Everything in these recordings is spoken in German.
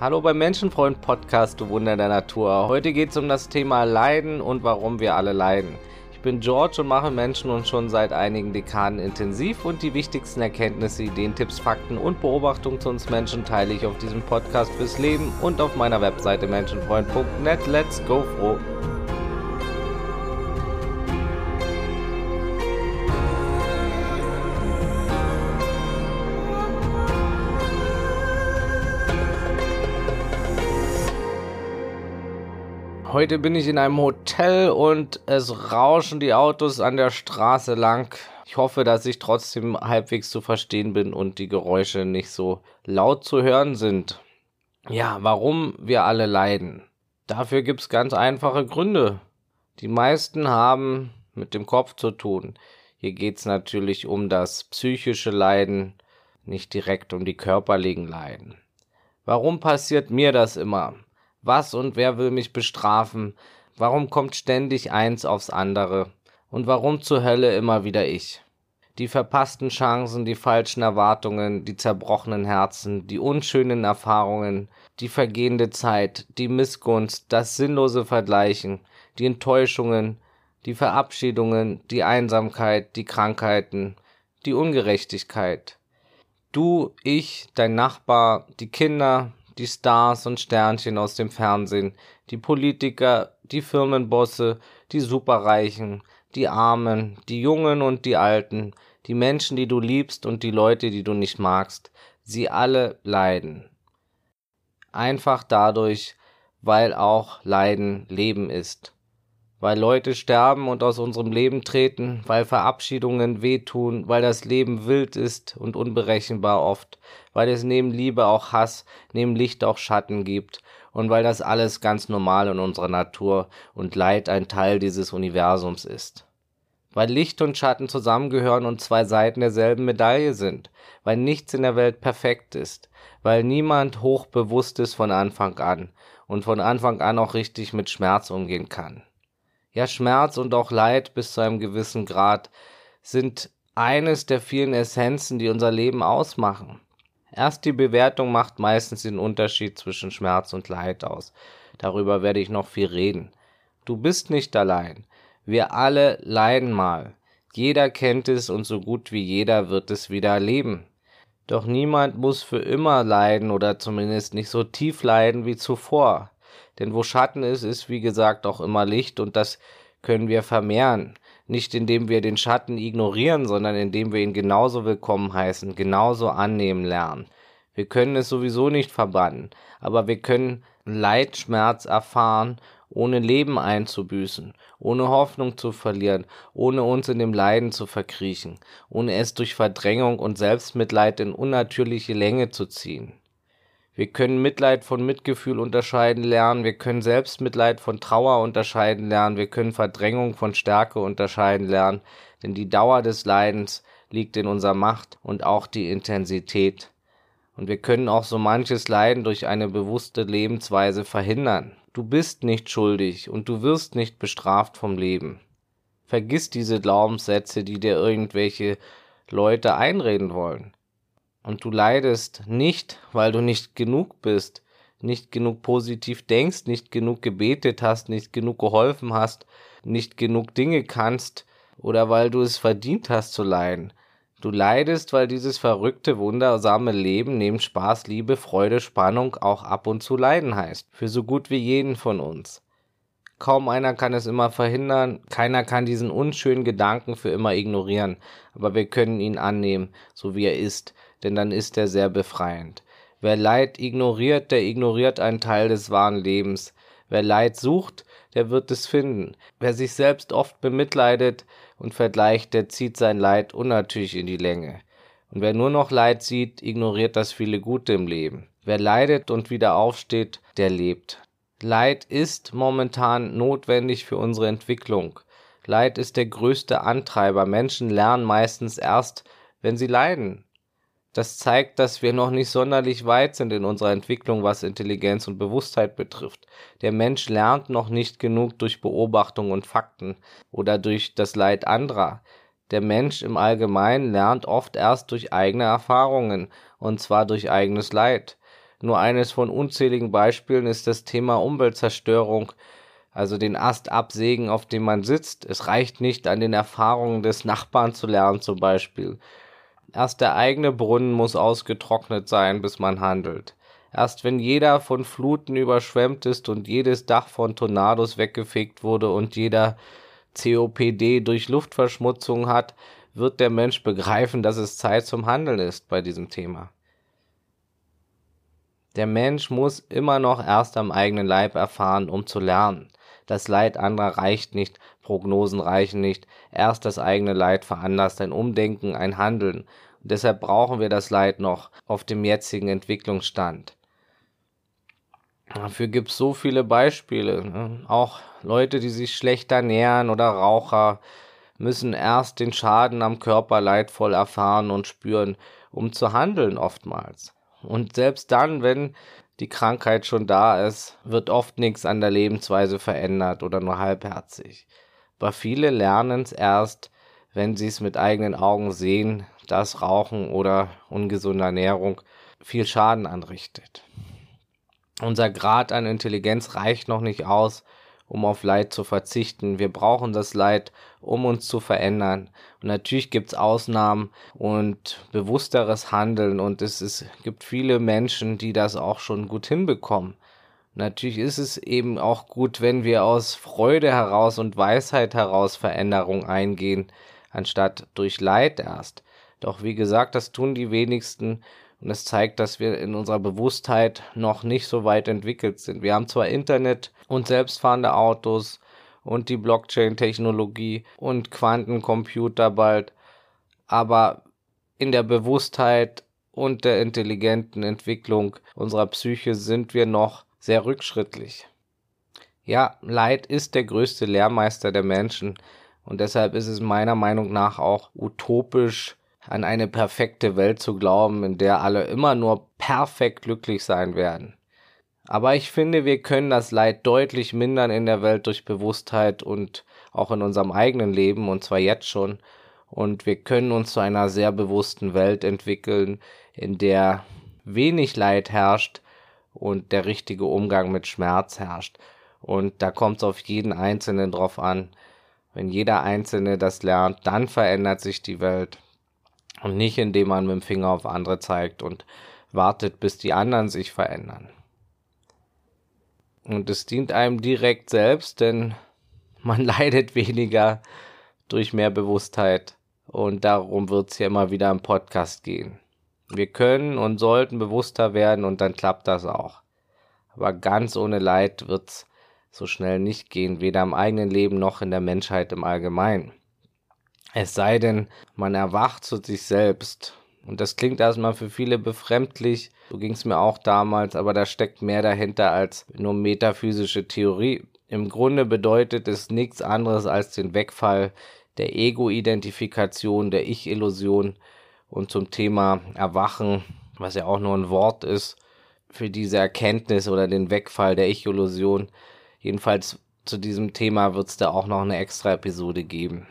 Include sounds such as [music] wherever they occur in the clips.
Hallo beim Menschenfreund Podcast, du Wunder der Natur. Heute geht es um das Thema Leiden und warum wir alle leiden. Ich bin George und mache Menschen und schon seit einigen Dekaden intensiv und die wichtigsten Erkenntnisse, Ideen, Tipps, Fakten und Beobachtungen zu uns Menschen teile ich auf diesem Podcast fürs Leben und auf meiner Webseite menschenfreund.net. Let's go froh! Heute bin ich in einem Hotel und es rauschen die Autos an der Straße lang. Ich hoffe, dass ich trotzdem halbwegs zu verstehen bin und die Geräusche nicht so laut zu hören sind. Ja, warum wir alle leiden. Dafür gibt es ganz einfache Gründe. Die meisten haben mit dem Kopf zu tun. Hier geht es natürlich um das psychische Leiden, nicht direkt um die körperlichen Leiden. Warum passiert mir das immer? Was und wer will mich bestrafen? Warum kommt ständig eins aufs andere? Und warum zur Hölle immer wieder ich? Die verpassten Chancen, die falschen Erwartungen, die zerbrochenen Herzen, die unschönen Erfahrungen, die vergehende Zeit, die Missgunst, das sinnlose Vergleichen, die Enttäuschungen, die Verabschiedungen, die Einsamkeit, die Krankheiten, die Ungerechtigkeit. Du, ich, dein Nachbar, die Kinder, die Stars und Sternchen aus dem Fernsehen, die Politiker, die Firmenbosse, die Superreichen, die Armen, die Jungen und die Alten, die Menschen, die du liebst und die Leute, die du nicht magst, sie alle leiden. Einfach dadurch, weil auch Leiden Leben ist weil Leute sterben und aus unserem Leben treten, weil Verabschiedungen wehtun, weil das Leben wild ist und unberechenbar oft, weil es neben Liebe auch Hass, neben Licht auch Schatten gibt und weil das alles ganz normal in unserer Natur und Leid ein Teil dieses Universums ist. Weil Licht und Schatten zusammengehören und zwei Seiten derselben Medaille sind, weil nichts in der Welt perfekt ist, weil niemand hochbewusst ist von Anfang an und von Anfang an auch richtig mit Schmerz umgehen kann. Ja, Schmerz und auch Leid bis zu einem gewissen Grad sind eines der vielen Essenzen, die unser Leben ausmachen. Erst die Bewertung macht meistens den Unterschied zwischen Schmerz und Leid aus. Darüber werde ich noch viel reden. Du bist nicht allein. Wir alle leiden mal. Jeder kennt es und so gut wie jeder wird es wieder erleben. Doch niemand muss für immer leiden oder zumindest nicht so tief leiden wie zuvor. Denn wo Schatten ist, ist wie gesagt auch immer Licht und das können wir vermehren. Nicht indem wir den Schatten ignorieren, sondern indem wir ihn genauso willkommen heißen, genauso annehmen lernen. Wir können es sowieso nicht verbannen, aber wir können Leid, Schmerz erfahren, ohne Leben einzubüßen, ohne Hoffnung zu verlieren, ohne uns in dem Leiden zu verkriechen, ohne es durch Verdrängung und Selbstmitleid in unnatürliche Länge zu ziehen. Wir können Mitleid von Mitgefühl unterscheiden lernen, wir können Selbstmitleid von Trauer unterscheiden lernen, wir können Verdrängung von Stärke unterscheiden lernen, denn die Dauer des Leidens liegt in unserer Macht und auch die Intensität. Und wir können auch so manches Leiden durch eine bewusste Lebensweise verhindern. Du bist nicht schuldig und du wirst nicht bestraft vom Leben. Vergiss diese Glaubenssätze, die dir irgendwelche Leute einreden wollen. Und du leidest nicht, weil du nicht genug bist, nicht genug positiv denkst, nicht genug gebetet hast, nicht genug geholfen hast, nicht genug Dinge kannst oder weil du es verdient hast zu leiden. Du leidest, weil dieses verrückte, wundersame Leben neben Spaß, Liebe, Freude, Spannung auch ab und zu leiden heißt. Für so gut wie jeden von uns. Kaum einer kann es immer verhindern, keiner kann diesen unschönen Gedanken für immer ignorieren, aber wir können ihn annehmen, so wie er ist, denn dann ist er sehr befreiend. Wer Leid ignoriert, der ignoriert einen Teil des wahren Lebens. Wer Leid sucht, der wird es finden. Wer sich selbst oft bemitleidet und vergleicht, der zieht sein Leid unnatürlich in die Länge. Und wer nur noch Leid sieht, ignoriert das viele Gute im Leben. Wer leidet und wieder aufsteht, der lebt. Leid ist momentan notwendig für unsere Entwicklung. Leid ist der größte Antreiber. Menschen lernen meistens erst, wenn sie leiden. Das zeigt, dass wir noch nicht sonderlich weit sind in unserer Entwicklung, was Intelligenz und Bewusstheit betrifft. Der Mensch lernt noch nicht genug durch Beobachtung und Fakten oder durch das Leid anderer. Der Mensch im Allgemeinen lernt oft erst durch eigene Erfahrungen, und zwar durch eigenes Leid. Nur eines von unzähligen Beispielen ist das Thema Umweltzerstörung, also den Ast absägen, auf dem man sitzt. Es reicht nicht, an den Erfahrungen des Nachbarn zu lernen zum Beispiel. Erst der eigene Brunnen muss ausgetrocknet sein, bis man handelt. Erst wenn jeder von Fluten überschwemmt ist und jedes Dach von Tornados weggefegt wurde und jeder COPD durch Luftverschmutzung hat, wird der Mensch begreifen, dass es Zeit zum Handeln ist bei diesem Thema. Der Mensch muss immer noch erst am eigenen Leib erfahren, um zu lernen. Das Leid anderer reicht nicht, Prognosen reichen nicht. Erst das eigene Leid veranlasst ein Umdenken, ein Handeln. Deshalb brauchen wir das Leid noch auf dem jetzigen Entwicklungsstand. Dafür gibt es so viele Beispiele. Ne? Auch Leute, die sich schlecht ernähren oder Raucher, müssen erst den Schaden am Körper leidvoll erfahren und spüren, um zu handeln oftmals. Und selbst dann, wenn die Krankheit schon da ist, wird oft nichts an der Lebensweise verändert oder nur halbherzig. Aber viele lernen es erst, wenn sie es mit eigenen Augen sehen, dass Rauchen oder ungesunde Ernährung viel Schaden anrichtet. Unser Grad an Intelligenz reicht noch nicht aus, um auf Leid zu verzichten. Wir brauchen das Leid, um uns zu verändern. Und natürlich gibt es Ausnahmen und bewussteres Handeln und es ist, gibt viele Menschen, die das auch schon gut hinbekommen. Natürlich ist es eben auch gut, wenn wir aus Freude heraus und Weisheit heraus Veränderung eingehen, anstatt durch Leid erst. Doch wie gesagt, das tun die wenigsten und es zeigt, dass wir in unserer Bewusstheit noch nicht so weit entwickelt sind. Wir haben zwar Internet und selbstfahrende Autos und die Blockchain-Technologie und Quantencomputer bald, aber in der Bewusstheit und der intelligenten Entwicklung unserer Psyche sind wir noch sehr rückschrittlich. Ja, Leid ist der größte Lehrmeister der Menschen und deshalb ist es meiner Meinung nach auch utopisch, an eine perfekte Welt zu glauben, in der alle immer nur perfekt glücklich sein werden. Aber ich finde, wir können das Leid deutlich mindern in der Welt durch Bewusstheit und auch in unserem eigenen Leben, und zwar jetzt schon. Und wir können uns zu einer sehr bewussten Welt entwickeln, in der wenig Leid herrscht und der richtige Umgang mit Schmerz herrscht. Und da kommt es auf jeden Einzelnen drauf an. Wenn jeder Einzelne das lernt, dann verändert sich die Welt. Und nicht, indem man mit dem Finger auf andere zeigt und wartet, bis die anderen sich verändern. Und es dient einem direkt selbst, denn man [laughs] leidet weniger durch mehr Bewusstheit. Und darum wird es hier immer wieder im Podcast gehen. Wir können und sollten bewusster werden und dann klappt das auch. Aber ganz ohne Leid wird es so schnell nicht gehen, weder im eigenen Leben noch in der Menschheit im Allgemeinen. Es sei denn, man erwacht zu sich selbst. Und das klingt erstmal für viele befremdlich. So ging es mir auch damals, aber da steckt mehr dahinter als nur metaphysische Theorie. Im Grunde bedeutet es nichts anderes als den Wegfall der Ego-Identifikation, der Ich-Illusion und zum Thema Erwachen, was ja auch nur ein Wort ist, für diese Erkenntnis oder den Wegfall der Ich-Illusion. Jedenfalls zu diesem Thema wird es da auch noch eine extra Episode geben.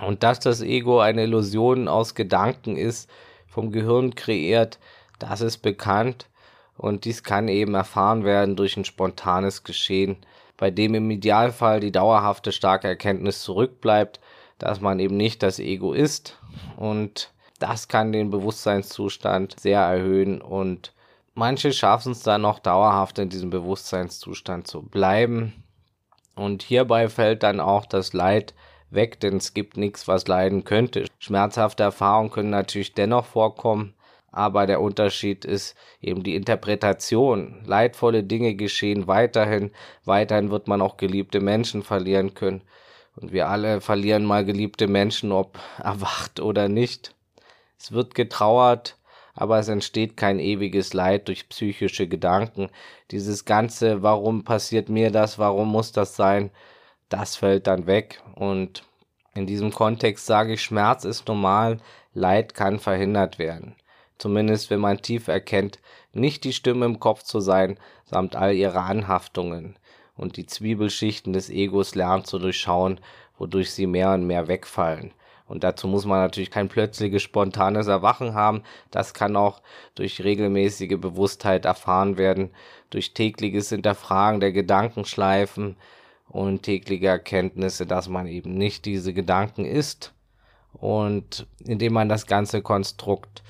Und dass das Ego eine Illusion aus Gedanken ist, vom Gehirn kreiert, das ist bekannt. Und dies kann eben erfahren werden durch ein spontanes Geschehen, bei dem im Idealfall die dauerhafte starke Erkenntnis zurückbleibt, dass man eben nicht das Ego ist. Und das kann den Bewusstseinszustand sehr erhöhen und manche schaffen es dann noch dauerhaft in diesem Bewusstseinszustand zu bleiben. Und hierbei fällt dann auch das Leid weg, denn es gibt nichts, was leiden könnte. Schmerzhafte Erfahrungen können natürlich dennoch vorkommen, aber der Unterschied ist eben die Interpretation. Leidvolle Dinge geschehen weiterhin, weiterhin wird man auch geliebte Menschen verlieren können. Und wir alle verlieren mal geliebte Menschen, ob [laughs] erwacht oder nicht. Es wird getrauert, aber es entsteht kein ewiges Leid durch psychische Gedanken. Dieses ganze, warum passiert mir das, warum muss das sein, das fällt dann weg. Und in diesem Kontext sage ich, Schmerz ist normal, Leid kann verhindert werden. Zumindest wenn man tief erkennt, nicht die Stimme im Kopf zu sein, samt all ihrer Anhaftungen und die Zwiebelschichten des Egos lernt zu durchschauen, wodurch sie mehr und mehr wegfallen. Und dazu muss man natürlich kein plötzliches, spontanes Erwachen haben. Das kann auch durch regelmäßige Bewusstheit erfahren werden, durch tägliches Hinterfragen der Gedankenschleifen und tägliche Erkenntnisse, dass man eben nicht diese Gedanken ist. Und indem man das ganze Konstrukt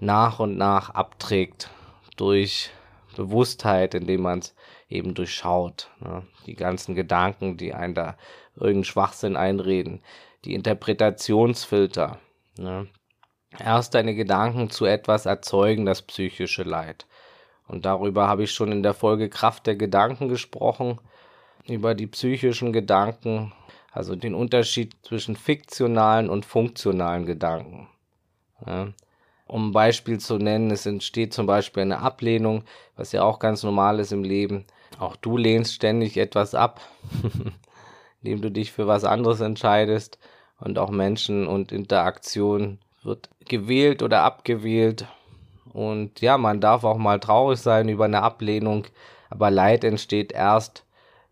nach und nach abträgt durch Bewusstheit, indem man es eben durchschaut. Ne? Die ganzen Gedanken, die einen da irgendeinen Schwachsinn einreden, die Interpretationsfilter. Ne? Erst deine Gedanken zu etwas erzeugen das psychische Leid. Und darüber habe ich schon in der Folge Kraft der Gedanken gesprochen, über die psychischen Gedanken, also den Unterschied zwischen fiktionalen und funktionalen Gedanken. Ja? Um ein Beispiel zu nennen, es entsteht zum Beispiel eine Ablehnung, was ja auch ganz normal ist im Leben. Auch du lehnst ständig etwas ab, [laughs] indem du dich für was anderes entscheidest. Und auch Menschen und Interaktion wird gewählt oder abgewählt. Und ja, man darf auch mal traurig sein über eine Ablehnung, aber Leid entsteht erst,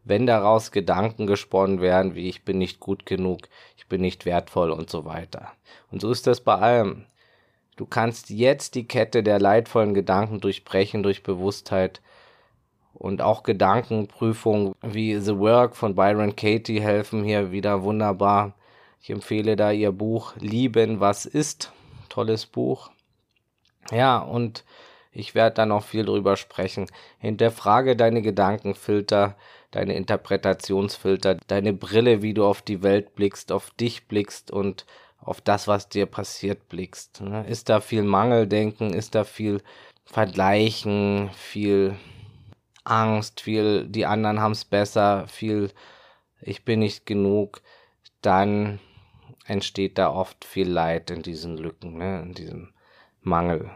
wenn daraus Gedanken gesponnen werden, wie ich bin nicht gut genug, ich bin nicht wertvoll und so weiter. Und so ist das bei allem. Du kannst jetzt die Kette der leidvollen Gedanken durchbrechen durch Bewusstheit und auch Gedankenprüfungen wie The Work von Byron Katie helfen hier wieder wunderbar. Ich empfehle da ihr Buch Lieben, was ist. Tolles Buch. Ja, und ich werde da noch viel drüber sprechen. Hinterfrage deine Gedankenfilter, deine Interpretationsfilter, deine Brille, wie du auf die Welt blickst, auf dich blickst und auf das, was dir passiert, blickst. Ne? Ist da viel Mangeldenken, ist da viel Vergleichen, viel Angst, viel die anderen haben es besser, viel ich bin nicht genug, dann entsteht da oft viel Leid in diesen Lücken, ne? in diesem Mangel.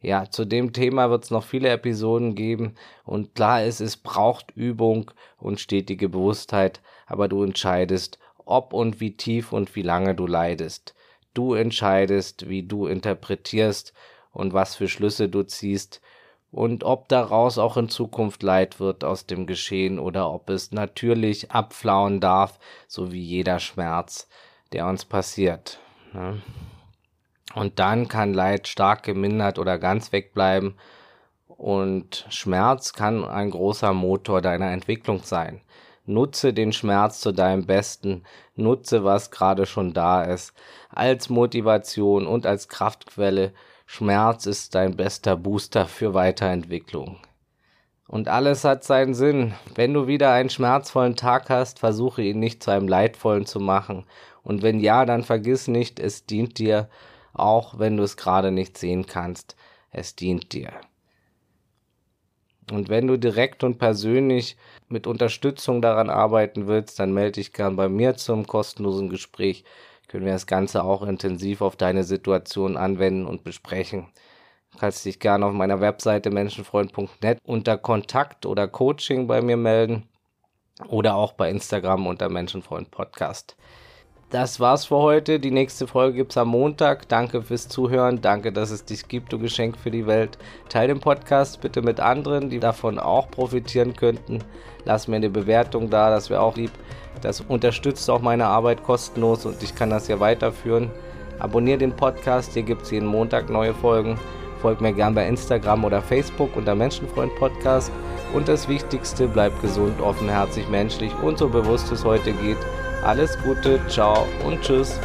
Ja, zu dem Thema wird es noch viele Episoden geben und klar ist, es braucht Übung und stetige Bewusstheit, aber du entscheidest, ob und wie tief und wie lange du leidest. Du entscheidest, wie du interpretierst und was für Schlüsse du ziehst und ob daraus auch in Zukunft Leid wird aus dem Geschehen oder ob es natürlich abflauen darf, so wie jeder Schmerz, der uns passiert. Ne? Und dann kann Leid stark gemindert oder ganz wegbleiben und Schmerz kann ein großer Motor deiner Entwicklung sein. Nutze den Schmerz zu deinem Besten, nutze, was gerade schon da ist, als Motivation und als Kraftquelle. Schmerz ist dein bester Booster für Weiterentwicklung. Und alles hat seinen Sinn. Wenn du wieder einen schmerzvollen Tag hast, versuche ihn nicht zu einem leidvollen zu machen. Und wenn ja, dann vergiss nicht, es dient dir, auch wenn du es gerade nicht sehen kannst. Es dient dir. Und wenn du direkt und persönlich mit Unterstützung daran arbeiten willst, dann melde dich gern bei mir zum kostenlosen Gespräch. Können wir das Ganze auch intensiv auf deine Situation anwenden und besprechen. Du kannst dich gerne auf meiner Webseite menschenfreund.net unter Kontakt oder Coaching bei mir melden oder auch bei Instagram unter Menschenfreund Podcast. Das war's für heute. Die nächste Folge gibt's am Montag. Danke fürs Zuhören. Danke, dass es dich gibt, du Geschenk für die Welt. Teil den Podcast bitte mit anderen, die davon auch profitieren könnten. Lass mir eine Bewertung da, das wäre auch lieb. Das unterstützt auch meine Arbeit kostenlos und ich kann das ja weiterführen. Abonnier den Podcast, hier gibt's jeden Montag neue Folgen. Folgt mir gern bei Instagram oder Facebook unter Menschenfreund Podcast. Und das Wichtigste, bleibt gesund, offenherzig, menschlich und so bewusst es heute geht. Alles Gute, ciao und tschüss.